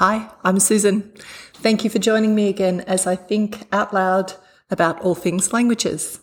Hi, I'm Susan. Thank you for joining me again as I think out loud about all things languages.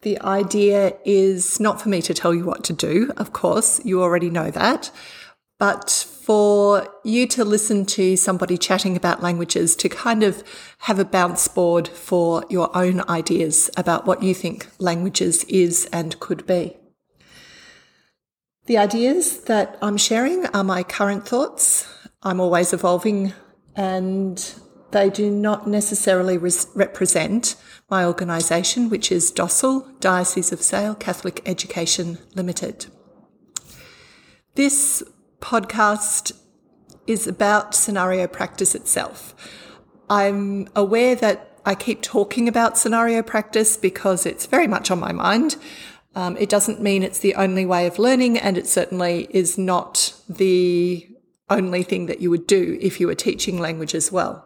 The idea is not for me to tell you what to do, of course, you already know that, but for you to listen to somebody chatting about languages to kind of have a bounce board for your own ideas about what you think languages is and could be. The ideas that I'm sharing are my current thoughts. I'm always evolving and they do not necessarily res- represent my organisation, which is DOSCEL, Diocese of Sale Catholic Education Limited. This podcast is about scenario practice itself. I'm aware that I keep talking about scenario practice because it's very much on my mind. Um, it doesn't mean it's the only way of learning, and it certainly is not the only thing that you would do if you were teaching language as well.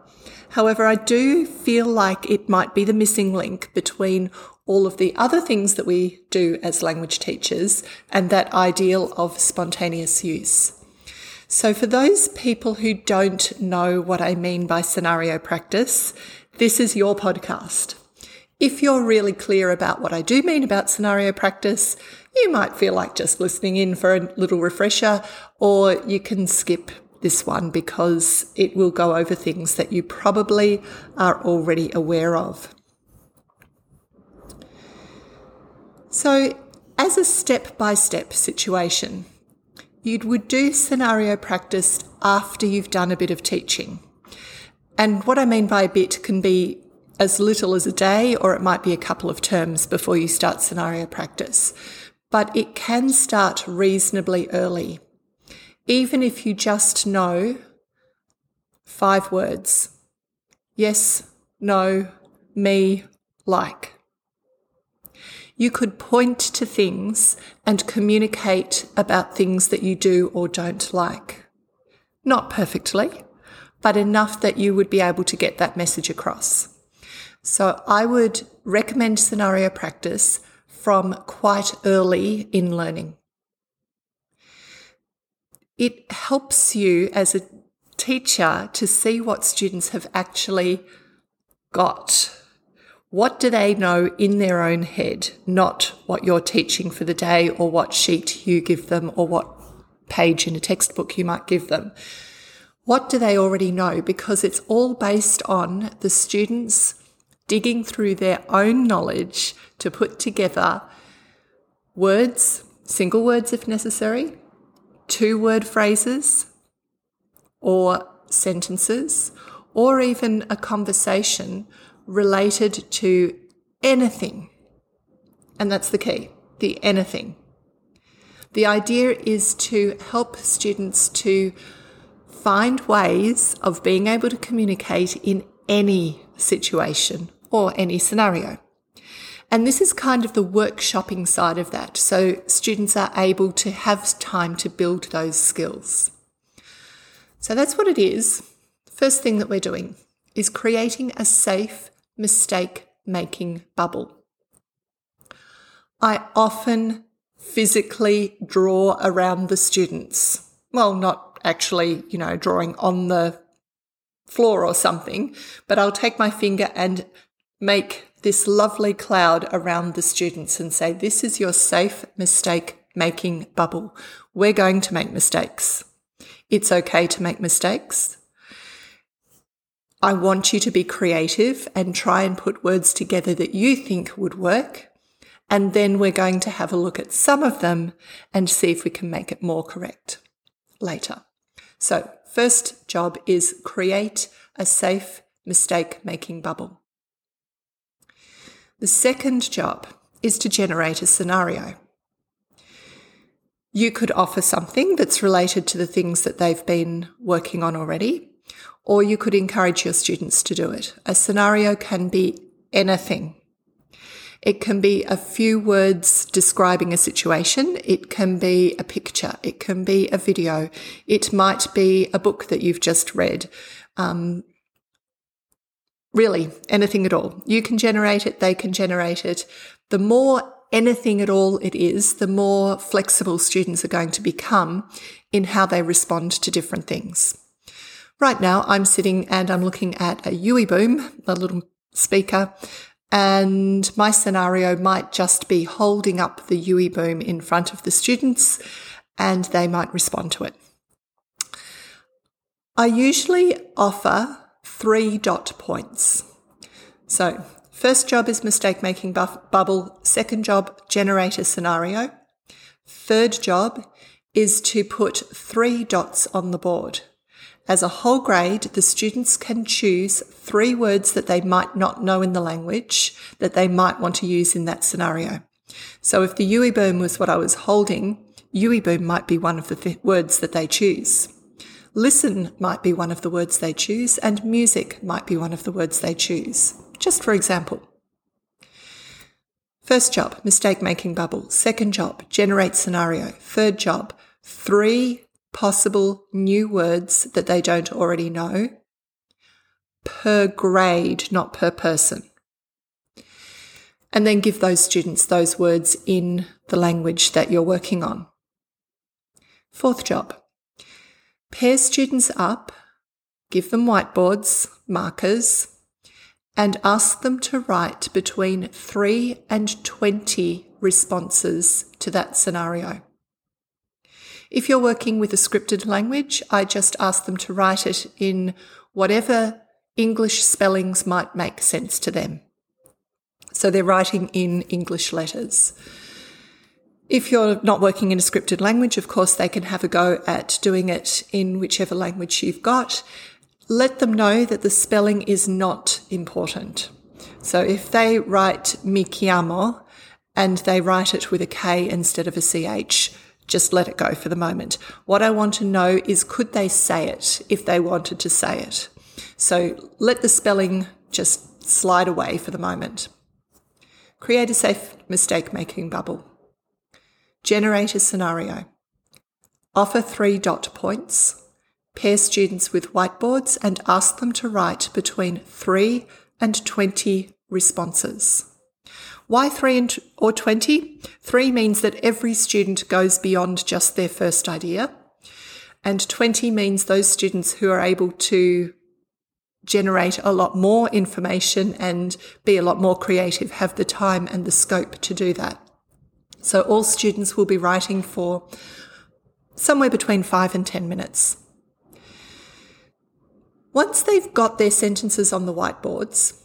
However, I do feel like it might be the missing link between all of the other things that we do as language teachers and that ideal of spontaneous use. So for those people who don't know what I mean by scenario practice, this is your podcast. If you're really clear about what I do mean about scenario practice, you might feel like just listening in for a little refresher, or you can skip this one because it will go over things that you probably are already aware of. So, as a step by step situation, you would do scenario practice after you've done a bit of teaching. And what I mean by a bit can be as little as a day, or it might be a couple of terms before you start scenario practice. But it can start reasonably early. Even if you just know five words yes, no, me, like. You could point to things and communicate about things that you do or don't like. Not perfectly, but enough that you would be able to get that message across. So I would recommend scenario practice from quite early in learning. It helps you as a teacher to see what students have actually got. What do they know in their own head, not what you're teaching for the day or what sheet you give them or what page in a textbook you might give them. What do they already know? Because it's all based on the students digging through their own knowledge to put together words, single words if necessary, two word phrases, or sentences, or even a conversation related to anything. And that's the key the anything. The idea is to help students to find ways of being able to communicate in any situation or any scenario. And this is kind of the workshopping side of that. So students are able to have time to build those skills. So that's what it is. First thing that we're doing is creating a safe mistake making bubble. I often physically draw around the students. Well, not actually, you know, drawing on the floor or something, but I'll take my finger and make this lovely cloud around the students and say, this is your safe mistake making bubble. We're going to make mistakes. It's okay to make mistakes. I want you to be creative and try and put words together that you think would work. And then we're going to have a look at some of them and see if we can make it more correct later. So first job is create a safe mistake making bubble. The second job is to generate a scenario. You could offer something that's related to the things that they've been working on already, or you could encourage your students to do it. A scenario can be anything. It can be a few words describing a situation. It can be a picture. It can be a video. It might be a book that you've just read. Um, Really, anything at all. You can generate it, they can generate it. The more anything at all it is, the more flexible students are going to become in how they respond to different things. Right now, I'm sitting and I'm looking at a UE Boom, a little speaker, and my scenario might just be holding up the UE Boom in front of the students and they might respond to it. I usually offer three dot points. So, first job is mistake making buff- bubble, second job, generate a scenario. Third job is to put three dots on the board. As a whole grade, the students can choose three words that they might not know in the language that they might want to use in that scenario. So if the UE Boom was what I was holding, UE Boom might be one of the th- words that they choose. Listen might be one of the words they choose, and music might be one of the words they choose, just for example. First job, mistake making bubble. Second job, generate scenario. Third job, three possible new words that they don't already know per grade, not per person. And then give those students those words in the language that you're working on. Fourth job, pair students up, give them whiteboards, markers, and ask them to write between 3 and 20 responses to that scenario. If you're working with a scripted language, I just ask them to write it in whatever English spellings might make sense to them. So they're writing in English letters. If you're not working in a scripted language, of course, they can have a go at doing it in whichever language you've got. Let them know that the spelling is not important. So if they write mi chiamo and they write it with a K instead of a CH, just let it go for the moment. What I want to know is could they say it if they wanted to say it? So let the spelling just slide away for the moment. Create a safe mistake making bubble. Generate a scenario. Offer three dot points. Pair students with whiteboards and ask them to write between 3 and 20 responses. Why 3 and, or 20? 3 means that every student goes beyond just their first idea. And 20 means those students who are able to generate a lot more information and be a lot more creative have the time and the scope to do that. So all students will be writing for somewhere between 5 and 10 minutes. Once they've got their sentences on the whiteboards,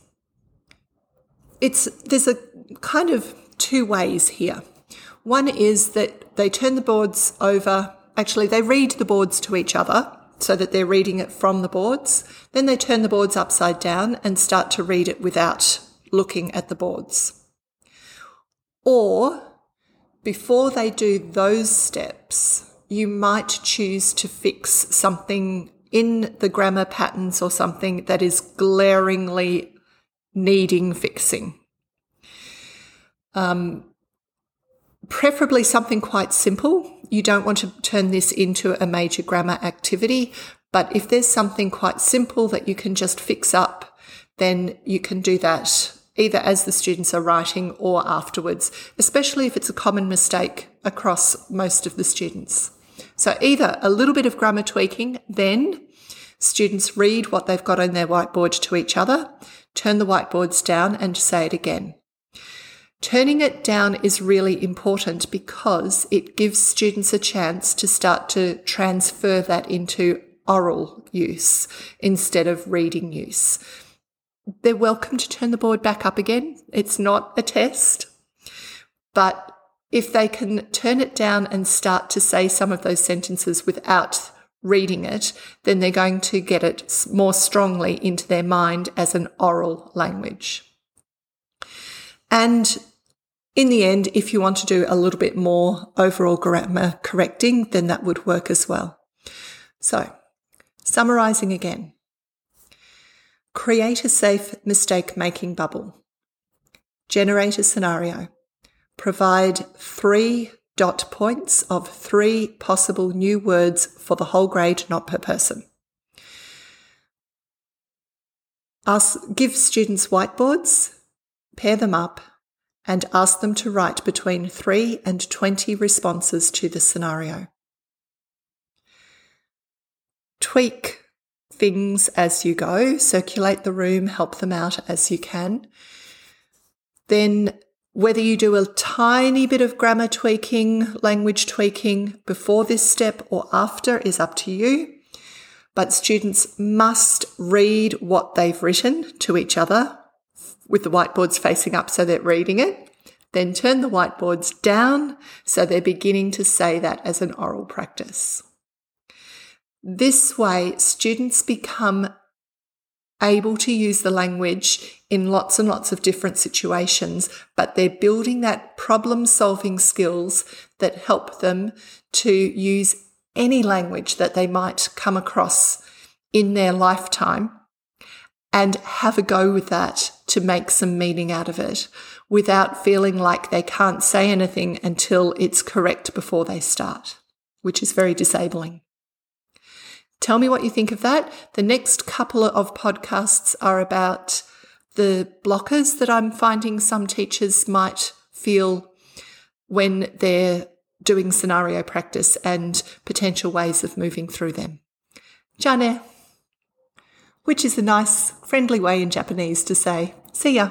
it's there's a kind of two ways here. One is that they turn the boards over, actually, they read the boards to each other so that they're reading it from the boards. Then they turn the boards upside down and start to read it without looking at the boards. Or before they do those steps, you might choose to fix something in the grammar patterns or something that is glaringly needing fixing. Um, preferably something quite simple. You don't want to turn this into a major grammar activity, but if there's something quite simple that you can just fix up, then you can do that either as the students are writing or afterwards, especially if it's a common mistake across most of the students. So either a little bit of grammar tweaking, then students read what they've got on their whiteboard to each other, turn the whiteboards down and say it again. Turning it down is really important because it gives students a chance to start to transfer that into oral use instead of reading use. They're welcome to turn the board back up again. It's not a test. But if they can turn it down and start to say some of those sentences without reading it, then they're going to get it more strongly into their mind as an oral language. And in the end, if you want to do a little bit more overall grammar correcting, then that would work as well. So, summarizing again. Create a safe mistake making bubble. Generate a scenario. Provide three dot points of three possible new words for the whole grade, not per person. Ask, give students whiteboards, pair them up, and ask them to write between 3 and 20 responses to the scenario. Tweak things as you go, circulate the room, help them out as you can. Then whether you do a tiny bit of grammar tweaking, language tweaking before this step or after is up to you. But students must read what they've written to each other with the whiteboards facing up so they're reading it. Then turn the whiteboards down so they're beginning to say that as an oral practice. This way, students become able to use the language in lots and lots of different situations, but they're building that problem solving skills that help them to use any language that they might come across in their lifetime and have a go with that to make some meaning out of it without feeling like they can't say anything until it's correct before they start, which is very disabling. Tell me what you think of that. The next couple of podcasts are about the blockers that I'm finding some teachers might feel when they're doing scenario practice and potential ways of moving through them. Ja ne, which is a nice, friendly way in Japanese to say, see ya.